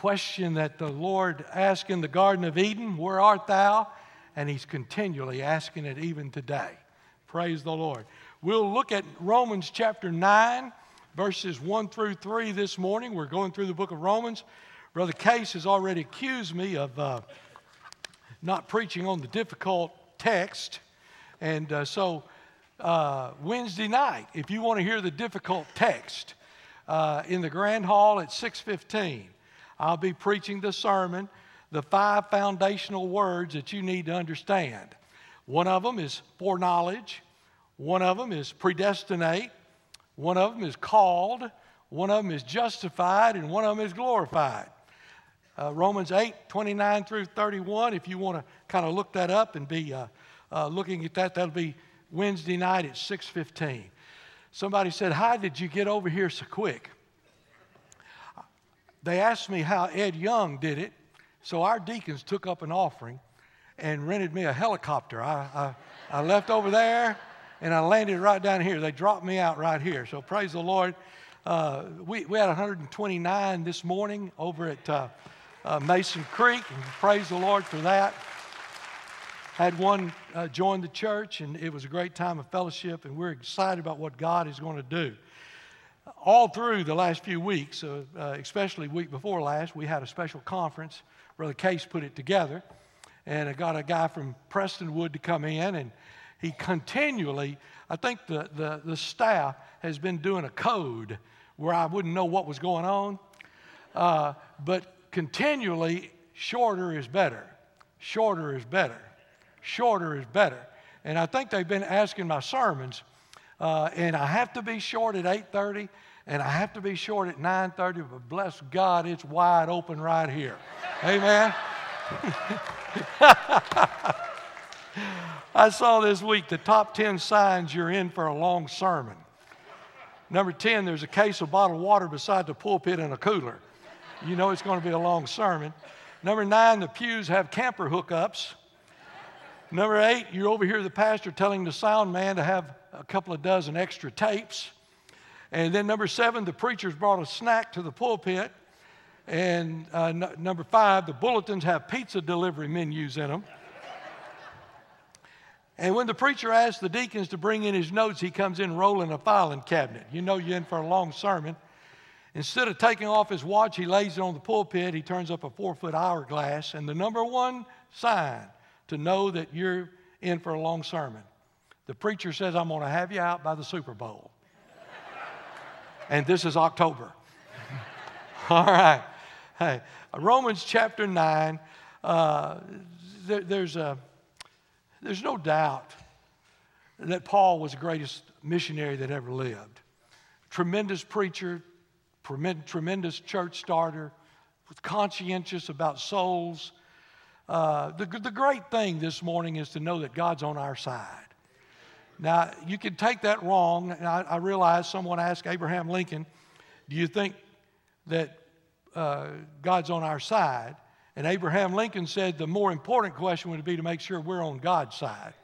question that the Lord asked in the Garden of Eden Where art thou? And He's continually asking it even today. Praise the Lord. We'll look at Romans chapter 9, verses 1 through 3 this morning. We're going through the book of Romans. Brother Case has already accused me of uh, not preaching on the difficult text. And uh, so, uh, Wednesday night, if you want to hear the difficult text, uh, in the Grand Hall at 6:15, I'll be preaching the sermon, the five foundational words that you need to understand. One of them is foreknowledge. One of them is predestinate. One of them is called. One of them is justified, and one of them is glorified uh, Romans 8, 29 through 31. If you want to kind of look that up and be uh, uh, looking at that, that'll be Wednesday night at 6.15. Somebody said, how did you get over here so quick? They asked me how Ed Young did it, so our deacons took up an offering and rented me a helicopter. I, I, I left over there and I landed right down here. They dropped me out right here. So praise the Lord. Uh, we, we had 129 this morning over at uh, uh, Mason Creek, and praise the Lord for that. Had one uh, join the church, and it was a great time of fellowship, and we're excited about what God is going to do. All through the last few weeks, uh, uh, especially week before last, we had a special conference. Brother Case put it together, and I got a guy from Prestonwood to come in, and he continually, I think the, the, the staff has been doing a code where I wouldn't know what was going on. Uh, but continually, shorter is better. Shorter is better. Shorter is better. And I think they've been asking my sermons, uh, and I have to be short at 8:30, and I have to be short at 9:30. But bless God, it's wide open right here. Amen. I saw this week the top 10 signs you're in for a long sermon. Number 10, there's a case of bottled water beside the pulpit and a cooler you know it's going to be a long sermon. Number nine, the pews have camper hookups. Number eight, you're over here, the pastor telling the sound man to have a couple of dozen extra tapes. And then number seven, the preacher's brought a snack to the pulpit. And uh, n- number five, the bulletins have pizza delivery menus in them. And when the preacher asks the deacons to bring in his notes, he comes in rolling a filing cabinet. You know you're in for a long sermon. Instead of taking off his watch, he lays it on the pulpit. He turns up a four foot hourglass. And the number one sign to know that you're in for a long sermon the preacher says, I'm going to have you out by the Super Bowl. and this is October. All right. Hey, Romans chapter 9, uh, there, there's, a, there's no doubt that Paul was the greatest missionary that ever lived. Tremendous preacher, tremendous church starter, was conscientious about souls. Uh, the, the great thing this morning is to know that God's on our side. Now, you can take that wrong. I, I realize someone asked Abraham Lincoln, Do you think that uh, God's on our side? And Abraham Lincoln said the more important question would be to make sure we're on God's side.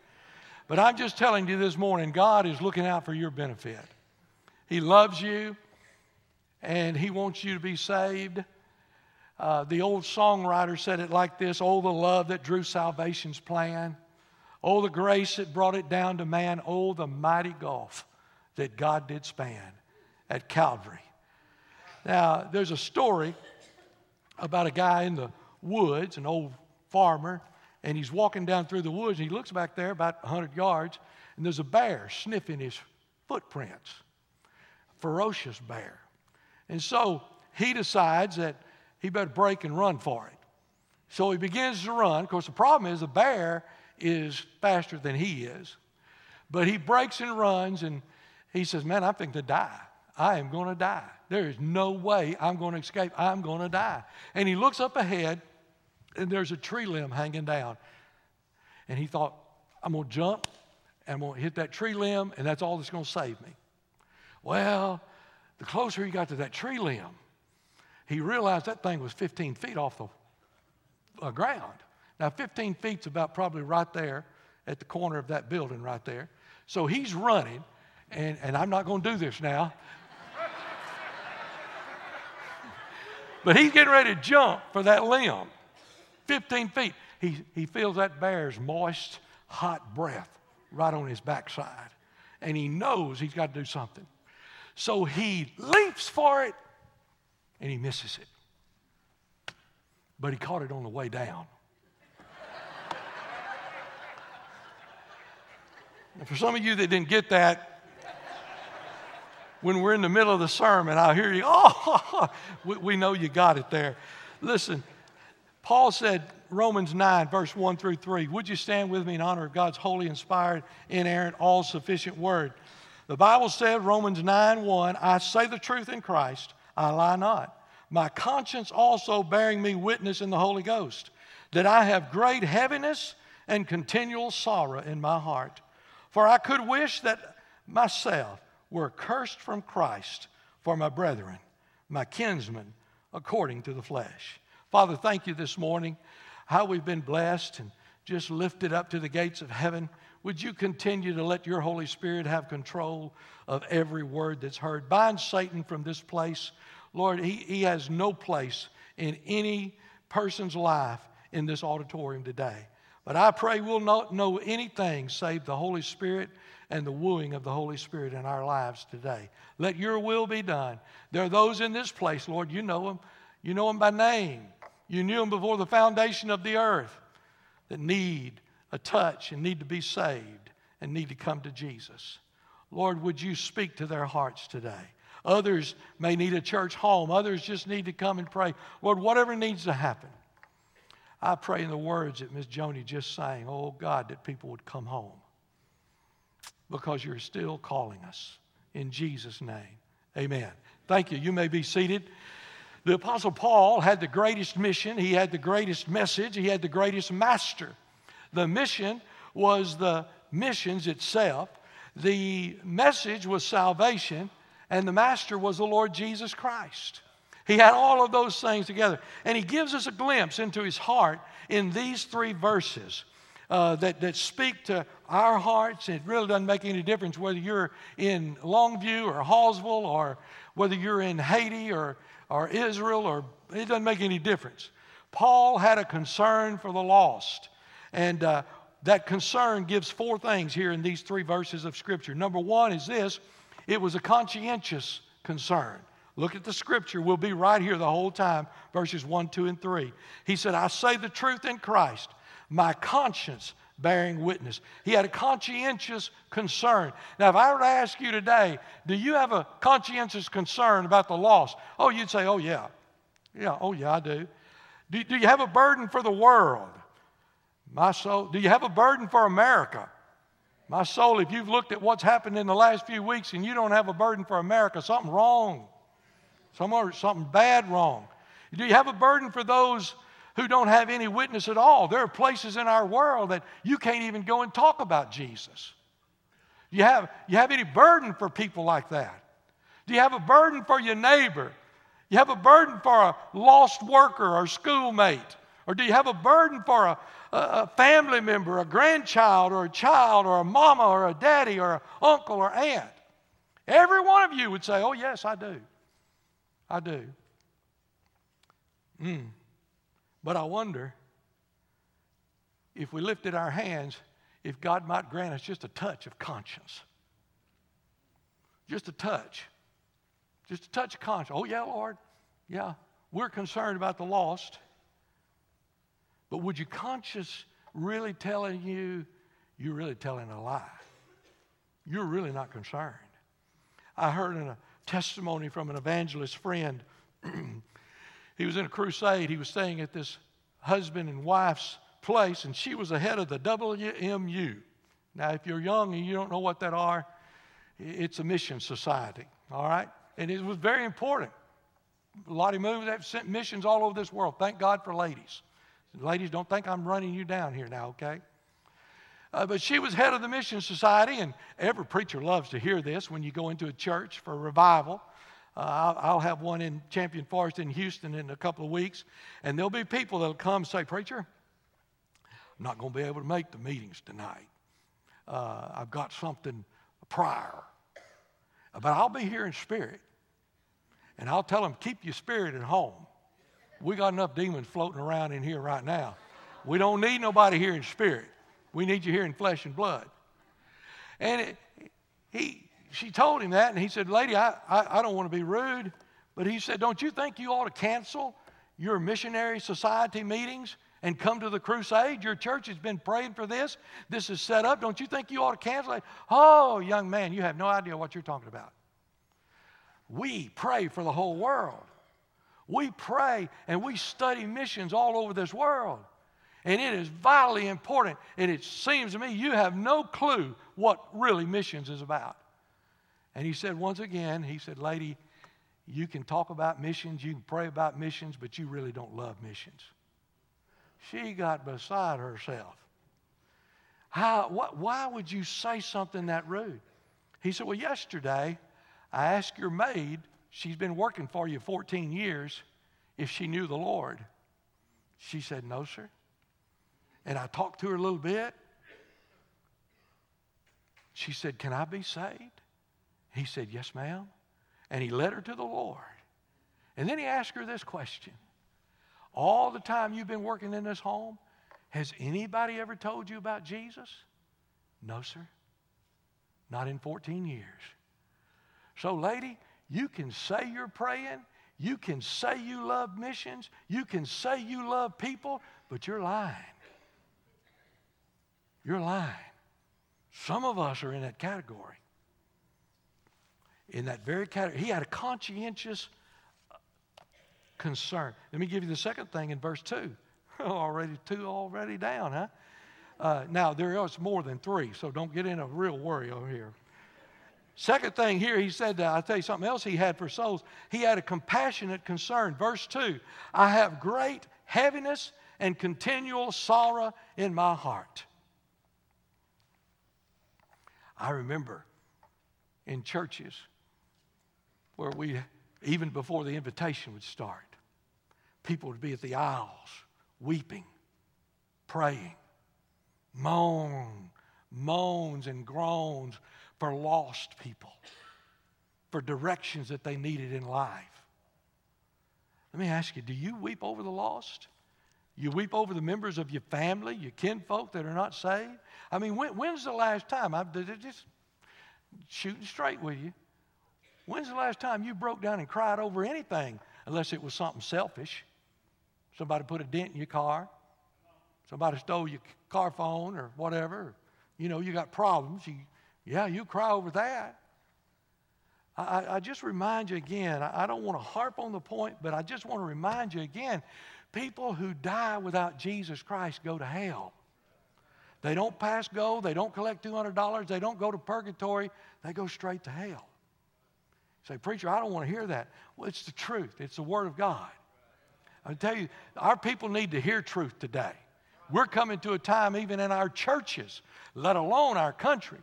But I'm just telling you this morning, God is looking out for your benefit. He loves you and He wants you to be saved. Uh, the old songwriter said it like this Oh, the love that drew salvation's plan. Oh, the grace that brought it down to man. Oh, the mighty gulf that God did span at Calvary. Now, there's a story about a guy in the woods, an old farmer, and he's walking down through the woods, and he looks back there about 100 yards, and there's a bear sniffing his footprints. Ferocious bear. And so he decides that he better break and run for it. So he begins to run. Of course, the problem is the bear is faster than he is. But he breaks and runs, and he says, Man, I'm thinking to die. I am going to die. There is no way I'm going to escape. I'm going to die. And he looks up ahead, and there's a tree limb hanging down. And he thought, I'm going to jump, and I'm going to hit that tree limb, and that's all that's going to save me. Well, the closer he got to that tree limb, he realized that thing was 15 feet off the uh, ground. Now, 15 feet's about probably right there at the corner of that building right there. So he's running, and, and I'm not going to do this now. But he's getting ready to jump for that limb, 15 feet. He, he feels that bear's moist, hot breath right on his backside. And he knows he's got to do something. So he leaps for it and he misses it. But he caught it on the way down. and for some of you that didn't get that, when we're in the middle of the sermon, I'll hear you, oh, we, we know you got it there. Listen, Paul said, Romans 9, verse 1 through 3. Would you stand with me in honor of God's holy, inspired, inerrant, all sufficient word? The Bible said, Romans 9, 1, I say the truth in Christ, I lie not. My conscience also bearing me witness in the Holy Ghost, that I have great heaviness and continual sorrow in my heart. For I could wish that myself were cursed from Christ for my brethren, my kinsmen, according to the flesh. Father, thank you this morning how we've been blessed and just lifted up to the gates of heaven. Would you continue to let your Holy Spirit have control of every word that's heard? Bind Satan from this place. Lord, he, he has no place in any person's life in this auditorium today. But I pray we'll not know anything save the Holy Spirit and the wooing of the Holy Spirit in our lives today. Let your will be done. There are those in this place, Lord, you know them. You know them by name. You knew them before the foundation of the earth that need a touch and need to be saved and need to come to Jesus. Lord, would you speak to their hearts today? Others may need a church home. Others just need to come and pray. Lord, whatever needs to happen, I pray in the words that Miss Joni just sang, oh God, that people would come home because you're still calling us. In Jesus' name, amen. Thank you. You may be seated. The Apostle Paul had the greatest mission, he had the greatest message, he had the greatest master. The mission was the missions itself, the message was salvation, and the master was the Lord Jesus Christ. He had all of those things together. And he gives us a glimpse into his heart in these three verses uh, that, that speak to our hearts. It really doesn't make any difference whether you're in Longview or Hallsville or whether you're in Haiti or or Israel, or it doesn't make any difference. Paul had a concern for the lost. And uh, that concern gives four things here in these three verses of Scripture. Number one is this it was a conscientious concern. Look at the scripture. We'll be right here the whole time, verses 1, 2, and 3. He said, I say the truth in Christ. My conscience bearing witness. He had a conscientious concern. Now, if I were to ask you today, do you have a conscientious concern about the loss? Oh, you'd say, oh, yeah. Yeah, oh, yeah, I do. Do, do you have a burden for the world? My soul. Do you have a burden for America? My soul, if you've looked at what's happened in the last few weeks and you don't have a burden for America, something wrong. Somewhere, something bad wrong. Do you have a burden for those who don't have any witness at all. There are places in our world that you can't even go and talk about Jesus. You have, you have any burden for people like that? Do you have a burden for your neighbor? You have a burden for a lost worker or schoolmate? Or do you have a burden for a, a, family member, a grandchild, or a child, or a mama, or a daddy, or an uncle, or aunt? Every one of you would say, Oh, yes, I do. I do. Mm. But I wonder if we lifted our hands, if God might grant us just a touch of conscience. Just a touch. Just a touch of conscience. Oh, yeah, Lord. Yeah, we're concerned about the lost. But would you conscience really telling you you're really telling a lie? You're really not concerned. I heard in a testimony from an evangelist friend He was in a crusade. He was staying at this husband and wife's place, and she was the head of the WMU. Now, if you're young and you don't know what that are, it's a mission society, all right? And it was very important. Lottie Moon have sent missions all over this world. Thank God for ladies. Ladies, don't think I'm running you down here now, okay? Uh, but she was head of the mission society, and every preacher loves to hear this when you go into a church for revival. Uh, I'll, I'll, have one in Champion Forest in Houston in a couple of weeks, and there'll be people that'll come say, Preacher, I'm not going to be able to make the meetings tonight. Uh, I've got something prior. But I'll be here in spirit. And I'll tell them, keep your spirit at home. We got enough demons floating around in here right now. We don't need nobody here in spirit. We need you here in flesh and blood. And it, he, she told him that, and he said, Lady, I, I, I don't want to be rude, but he said, Don't you think you ought to cancel your missionary society meetings and come to the crusade? Your church has been praying for this. This is set up. Don't you think you ought to cancel it? Oh, young man, you have no idea what you're talking about. We pray for the whole world. We pray and we study missions all over this world. And it is vitally important. And it seems to me you have no clue what really missions is about. And he said, once again, he said, Lady, you can talk about missions, you can pray about missions, but you really don't love missions. She got beside herself. How, why would you say something that rude? He said, Well, yesterday I asked your maid, she's been working for you 14 years, if she knew the Lord. She said, No, sir. And I talked to her a little bit. She said, Can I be saved? He said, Yes, ma'am. And he led her to the Lord. And then he asked her this question All the time you've been working in this home, has anybody ever told you about Jesus? No, sir. Not in 14 years. So, lady, you can say you're praying, you can say you love missions, you can say you love people, but you're lying. You're lying. Some of us are in that category. In that very category. He had a conscientious concern. Let me give you the second thing in verse 2. already two already down, huh? Uh, now, there is more than three, so don't get in a real worry over here. Second thing here, he said, uh, I'll tell you something else he had for souls. He had a compassionate concern. Verse 2 I have great heaviness and continual sorrow in my heart. I remember in churches where we, even before the invitation would start, people would be at the aisles weeping, praying, moan, moans and groans for lost people, for directions that they needed in life. Let me ask you do you weep over the lost? You weep over the members of your family, your kinfolk that are not saved? I mean, when, when's the last time? I'm just shooting straight with you. When's the last time you broke down and cried over anything, unless it was something selfish? Somebody put a dent in your car, somebody stole your car phone or whatever. You know, you got problems. You, yeah, you cry over that. I, I just remind you again, I, don't want to harp on the point, but I just want to remind you again people who die without Jesus Christ go to hell. They don't pass go, they don't collect $200, they don't go to purgatory, they go straight to hell. say, Preacher, I don't want to hear that. Well, it's the truth, it's the Word of God. I tell you, our people need to hear truth today. We're coming to a time, even in our churches, let alone our country,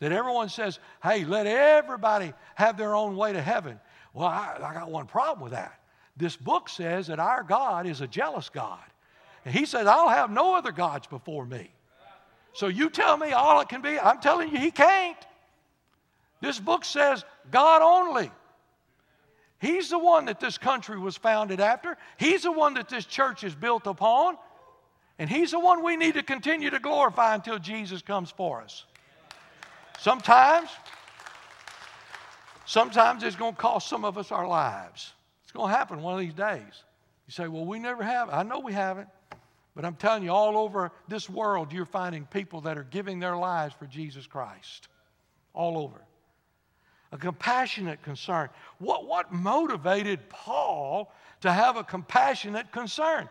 that everyone says, hey, let everybody have their own way to heaven. Well, I, I got one problem with that. This book says that our God is a jealous God. And He says, I'll have no other gods before me. So you tell me all it can be. I'm telling you, He can't. This book says God only. He's the one that this country was founded after. He's the one that this church is built upon. And He's the one we need to continue to glorify until Jesus comes for us. Sometimes, sometimes it's going to cost some of us our lives. It's going to happen one of these days. You say, well, we never have. I know we haven't. But I'm telling you, all over this world, you're finding people that are giving their lives for Jesus Christ. All over. A compassionate concern. What, what motivated Paul to have a compassionate concern?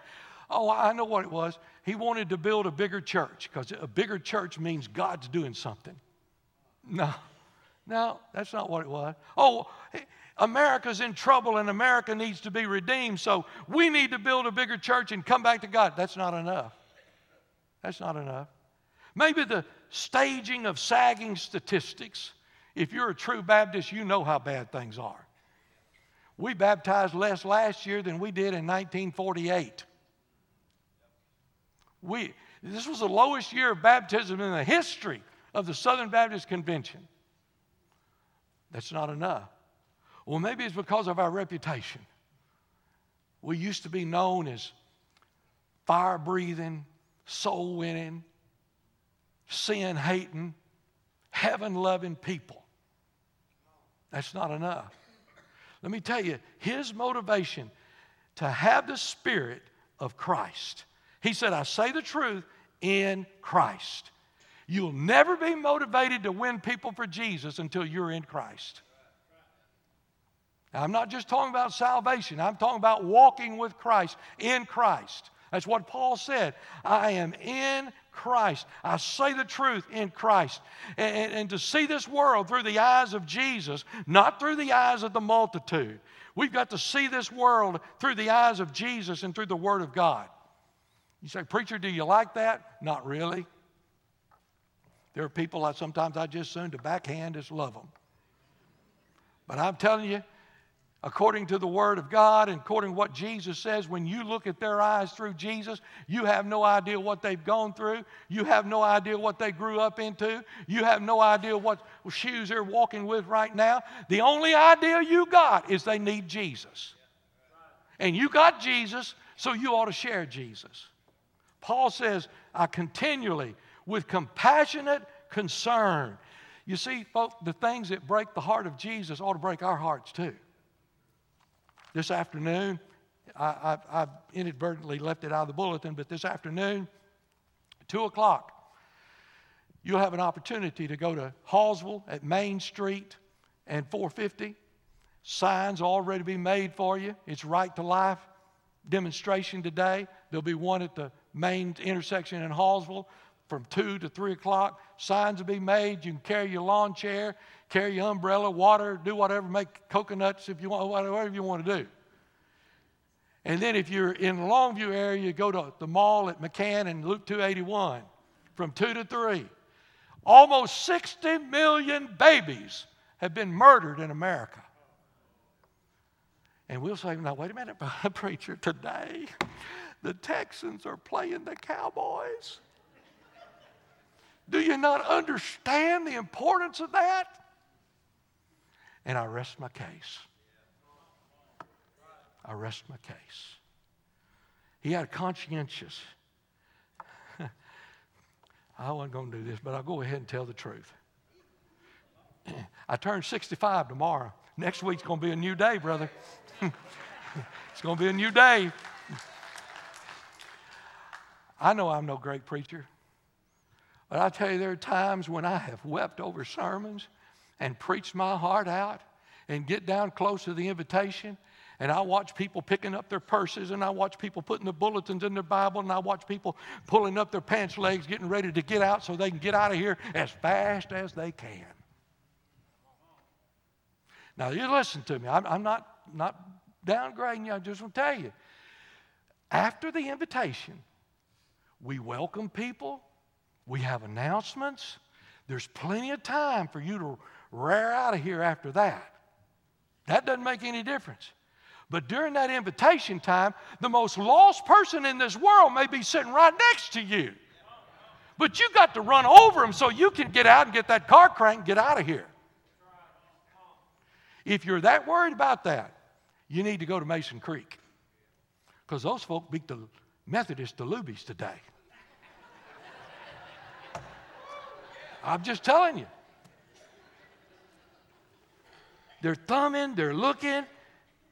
Oh, I know what it was. He wanted to build a bigger church because a bigger church means God's doing something. No, no, that's not what it was. Oh, America's in trouble and America needs to be redeemed, so we need to build a bigger church and come back to God. That's not enough. That's not enough. Maybe the staging of sagging statistics. If you're a true Baptist, you know how bad things are. We baptized less last year than we did in 1948. We, this was the lowest year of baptism in the history of the Southern Baptist Convention. That's not enough. Well, maybe it's because of our reputation. we used to be known as fire breathing, soul winning, sin hating, heaven loving people. That's not enough. Let me tell you, his motivation to have the spirit of Christ. He said, I say the truth in Christ. You'll never be motivated to win people for Jesus until you're in Christ. Now, I'm not just talking about salvation, I'm talking about walking with Christ, in Christ. That's what Paul said. I am in Christ. I say the truth in Christ. And, and, and, to see this world through the eyes of Jesus, not through the eyes of the multitude. We've got to see this world through the eyes of Jesus and through the Word of God. You say, Preacher, do you like that? Not really. There are people that sometimes I just assume to backhand just love them. But I'm telling you, according to the Word of God and according to what Jesus says, when you look at their eyes through Jesus, you have no idea what they've gone through. You have no idea what they grew up into. You have no idea what shoes they're walking with right now. The only idea you got is they need Jesus. And you got Jesus, so you ought to share Jesus. Paul says, I continually, with compassionate concern. You see, folks, the things that break the heart of Jesus ought to break our hearts too. This afternoon, I, I, I inadvertently left it out of the bulletin, but this afternoon, 2 o'clock, you'll have an opportunity to go to Hallsville at Main Street and 450. Signs already be made for you. It's right to life demonstration today. There'll be one at the main intersection in Hallsville from 2 to 3 o'clock. Signs will be made. You can carry your lawn chair, carry your umbrella, water, do whatever, make coconuts if you want, whatever you want to do. And then if you're in the Longview area, you go to the mall at McCann and Loop 281 from 2 to 3. Almost 60 million babies have been murdered in America. And we'll say, now, wait a minute, preacher, today the Texans are playing the Cowboys. Do you not understand the importance of that? And I rest my case. I rest my case. He had a conscientious. I wasn't going to do this, but I'll go ahead and tell the truth. I turn 65 tomorrow. Next week's going to be a new day, brother. it's going to be a new day. I know I'm no great preacher. But I tell you, there are times when I have wept over sermons and preached my heart out and get down close to the invitation. And I watch people picking up their purses, and I watch people putting the bulletins in their Bible, and I watch people pulling up their pants legs, getting ready to get out so they can get out of here as fast as they can. Now, you listen to me. I'm, I'm not, not downgrading you. I just want to tell you. After the invitation, we welcome people, we have announcements. There's plenty of time for you to rear out of here after that. That doesn't make any difference. But during that invitation time, the most lost person in this world may be sitting right next to you. But you got to run over them so you can get out and get that car crank and get out of here. If you're that worried about that, you need to go to Mason Creek. Because those folk beat the Methodists to Luby's today. I'm just telling you. They're thumbing, they're looking,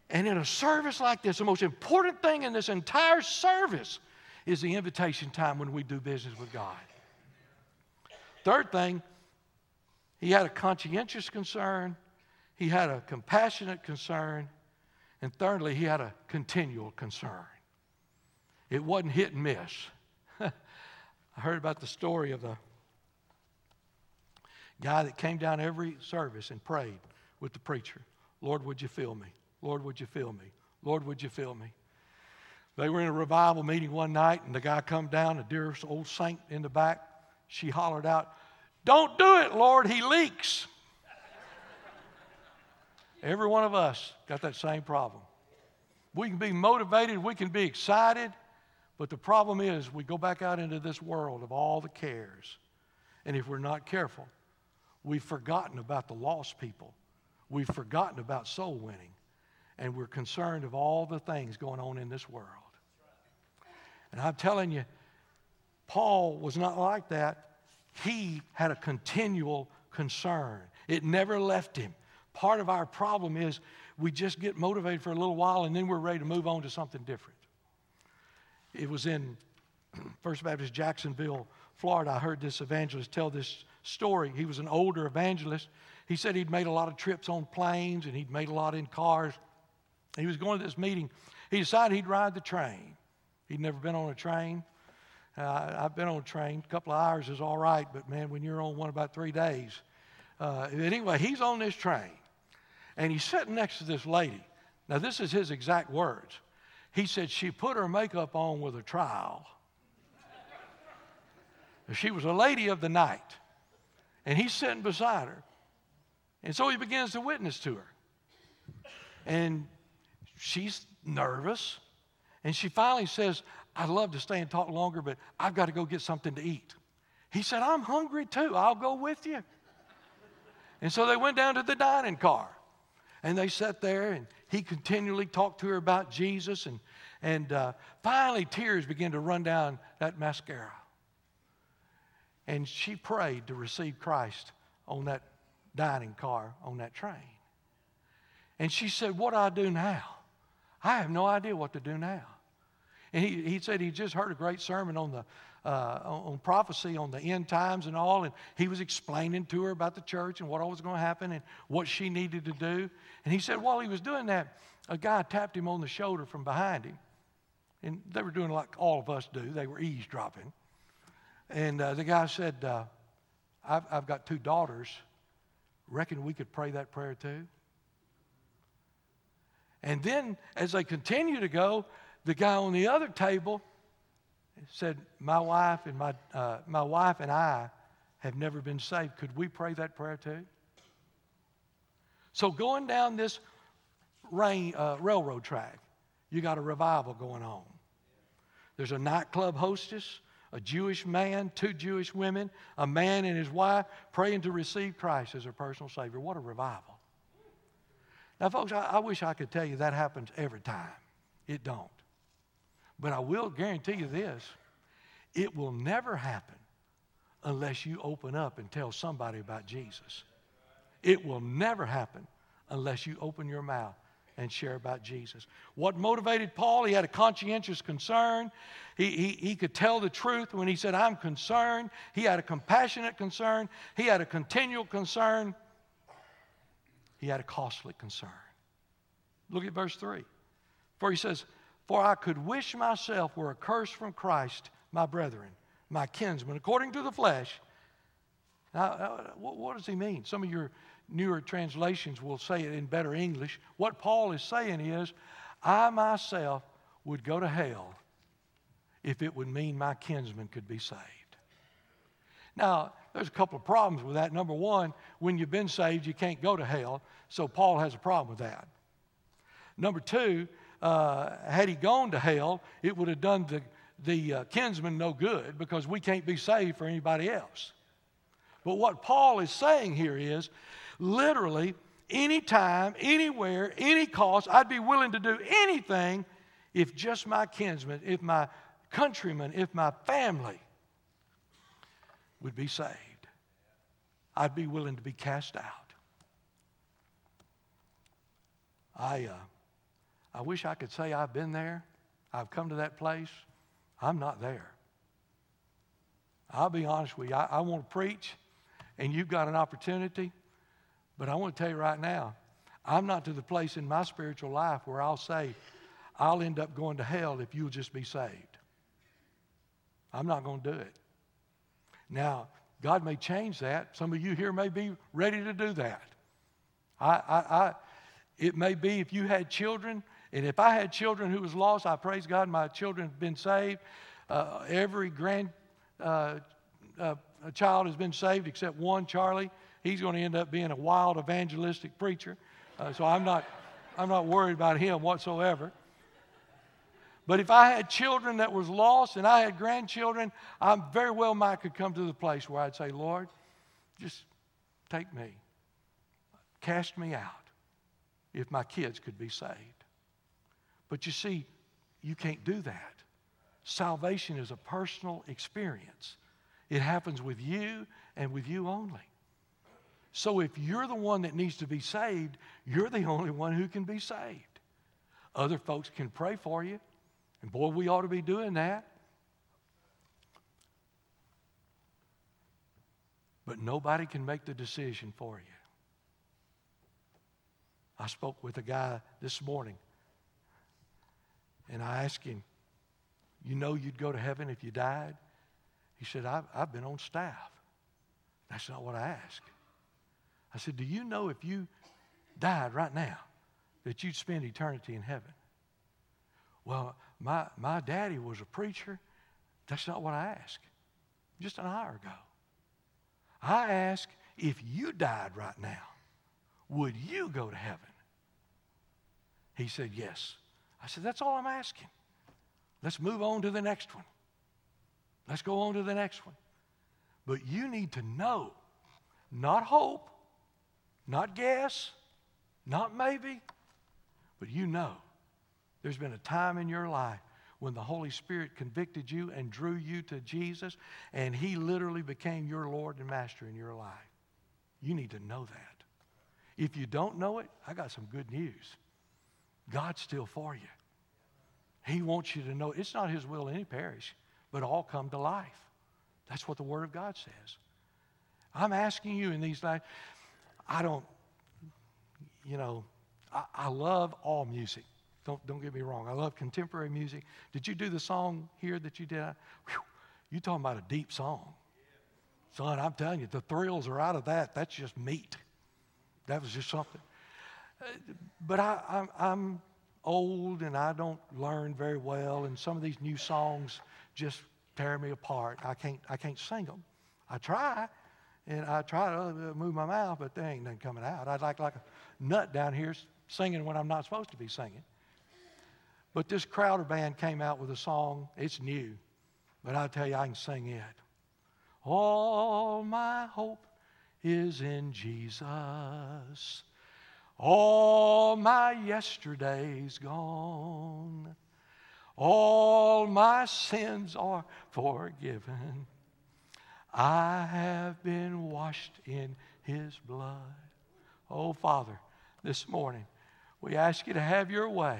and in a service like this, the most important thing in this entire service is the invitation time when we do business with God. Third thing, he had a conscientious concern, he had a compassionate concern, and thirdly, he had a continual concern. It wasn't hit and miss. I heard about the story of the guy that came down every service and prayed with the preacher Lord, would you fill me? Lord, would you fill me? Lord, would you fill me? They were in a revival meeting one night, and the guy come down, a dear old saint in the back. She hollered out, Don't do it, Lord, he leaks. Every one of us got that same problem. We can be motivated, we can be excited, but the problem is we go back out into this world of all the cares. And if we're not careful, We've forgotten about the lost people. We've forgotten about soul winning. and we're concerned of all the things going on in this world. And I'm telling you, Paul was not like that. He had a continual concern, it never left him. Part of our problem is we just get motivated for a little while and then we're ready to move on to something different. It was in First Baptist Jacksonville, Florida. I heard this evangelist tell this story. He was an older evangelist. He said he'd made a lot of trips on planes and he'd made a lot in cars. He was going to this meeting. He decided he'd ride the train. He'd never been on a train. Uh, I've been on a train. A couple of hours is all right, but man, when you're on one about three days. Uh, anyway, he's on this train and he's sitting next to this lady. Now, this is his exact words. He said she put her makeup on with a trowel. she was a lady of the night. And he's sitting beside her. And so he begins to witness to her. And she's nervous. And she finally says, I'd love to stay and talk longer, but I've got to go get something to eat. He said, I'm hungry too. I'll go with you. And so they went down to the dining car. And they sat there, and he continually talked to her about Jesus. And, and uh, finally, tears began to run down that mascara. And she prayed to receive Christ on that dining car on that train. And she said, What do I do now? I have no idea what to do now. And he, he said he just heard a great sermon on the uh, on prophecy on the end times and all, and he was explaining to her about the church and what all was going to happen and what she needed to do. And he said while he was doing that, a guy tapped him on the shoulder from behind him. And they were doing like all of us do, they were eavesdropping. And uh, the guy said, uh, I've, I've got two daughters. Reckon we could pray that prayer too? And then as they continue to go, the guy on the other table said, My wife and my, uh, my wife and I have never been saved. Could we pray that prayer too? So going down this rain, uh, railroad track, you got a revival going on. There's a nightclub hostess, a Jewish man, two Jewish women, a man and his wife praying to receive Christ as their personal Savior. What a revival. Now, folks, I, I wish I could tell you that happens every time. It don't. But I will guarantee you this it will never happen unless you open up and tell somebody about Jesus. It will never happen unless you open your mouth and share about Jesus. What motivated Paul? He had a conscientious concern. He, he, he could tell the truth when he said, I'm concerned. He had a compassionate concern. He had a continual concern. He had a costly concern. Look at verse 3. For he says, For I could wish myself were accursed from Christ, my brethren, my kinsmen, according to the flesh. Now, uh, what does he mean? Some of your newer translations will say it in better English. What Paul is saying is, I myself would go to hell if it would mean my kinsmen could be saved. Now, there's a couple of problems with that. Number one, when you've been saved, you can't go to hell, so Paul has a problem with that. Number two, uh, had he gone to hell, it would have done the, the uh, kinsman no good because we can't be saved for anybody else. But what Paul is saying here is literally, anytime, anywhere, any cost, I'd be willing to do anything if just my kinsmen, if my countrymen, if my family would be saved. I'd be willing to be cast out. I, uh, I wish I could say I've been there. I've come to that place. I'm not there. I'll be honest with you. I, I want to preach, and you've got an opportunity. But I want to tell you right now, I'm not to the place in my spiritual life where I'll say, I'll end up going to hell if you'll just be saved. I'm not going to do it. Now, God may change that. Some of you here may be ready to do that. I, I, I, it may be if you had children, and if I had children who was lost, I praise God my children have been saved. Uh, every grand uh, uh, child has been saved except one, Charlie he's going to end up being a wild evangelistic preacher. Uh, so I'm not, I'm not worried about him whatsoever. But if I had children that was lost and I had grandchildren, I very well might could come to the place where I'd say, Lord, just take me. Cast me out. if my kids could be saved. But you see, you can't do that. Salvation is a personal experience, it happens with you and with you only. So if you're the one that needs to be saved, you're the only one who can be saved. Other folks can pray for you, and boy, we ought to be doing that. But nobody can make the decision for you. I spoke with a guy this morning, and I asked him, You know you'd go to heaven if you died? He said, I've, I've been on staff. That's not what I asked. I said, Do you know if you died right now that you'd spend eternity in heaven? Well, my, my daddy was a preacher. That's not what I asked. Just an hour ago. I asked, if you died right now, would you go to heaven? He said, Yes. I said, That's all I'm asking. Let's move on to the next one. Let's go on to the next one. But you need to know, not hope, not guess, not maybe, but you know there's been a time in your life when the Holy Spirit convicted you and drew you to Jesus, and He literally became your Lord and Master in your life. You need to know that. If you don't know it, I got some good news. God's still for you. He wants you to know it's not His will any perish, but all come to life. That's what the Word of God says. I'm asking you in these lives, I don't, you know, I, I love all music. Don't, don't get me wrong. I love contemporary music. Did you do the song here that you did? You talking about a deep song. Son, I'm telling you, the thrills are out of that. That's just meat. That was just something. Uh, but I, I'm, I'm old and I don't learn very well, and some of these new songs just tear me apart. I can't, I can't sing them. I try, and I try to uh, move my mouth, but there ain't nothing coming out. I'd like like a nut down here singing when I'm not supposed to be singing. But this Crowder band came out with a song. It's new, but I tell you, I can sing it. All my hope is in Jesus. All my yesterdays gone. All my sins are forgiven. I have been washed in his blood. Oh, Father, this morning we ask you to have your way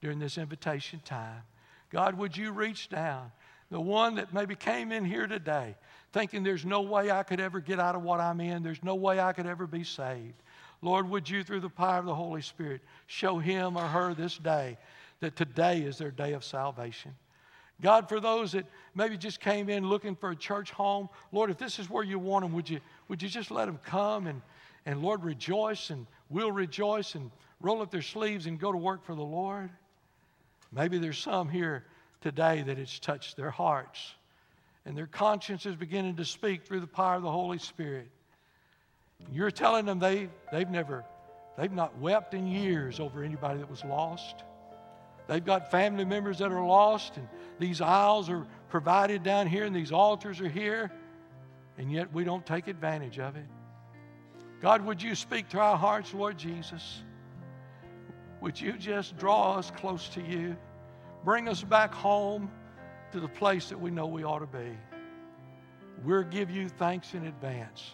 during this invitation time. God, would you reach down? The one that maybe came in here today thinking there's no way I could ever get out of what I'm in, there's no way I could ever be saved. Lord, would you, through the power of the Holy Spirit, show him or her this day that today is their day of salvation? God, for those that maybe just came in looking for a church home, Lord, if this is where you want them, would you, would you just let them come and, and Lord, rejoice and we'll rejoice and roll up their sleeves and go to work for the Lord? Maybe there's some here today that it's touched their hearts and their conscience is beginning to speak through the power of the Holy Spirit. You're telling them they, they've never, they've not wept in years over anybody that was lost. They've got family members that are lost, and these aisles are provided down here, and these altars are here, and yet we don't take advantage of it. God, would you speak to our hearts, Lord Jesus? Would you just draw us close to you? Bring us back home to the place that we know we ought to be. We'll give you thanks in advance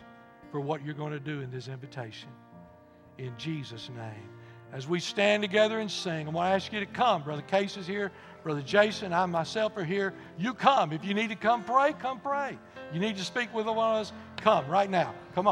for what you're going to do in this invitation. In Jesus' name. As we stand together and sing, I want to ask you to come. Brother Case is here. Brother Jason, I myself are here. You come. If you need to come pray, come pray. You need to speak with one of us, come right now. Come on.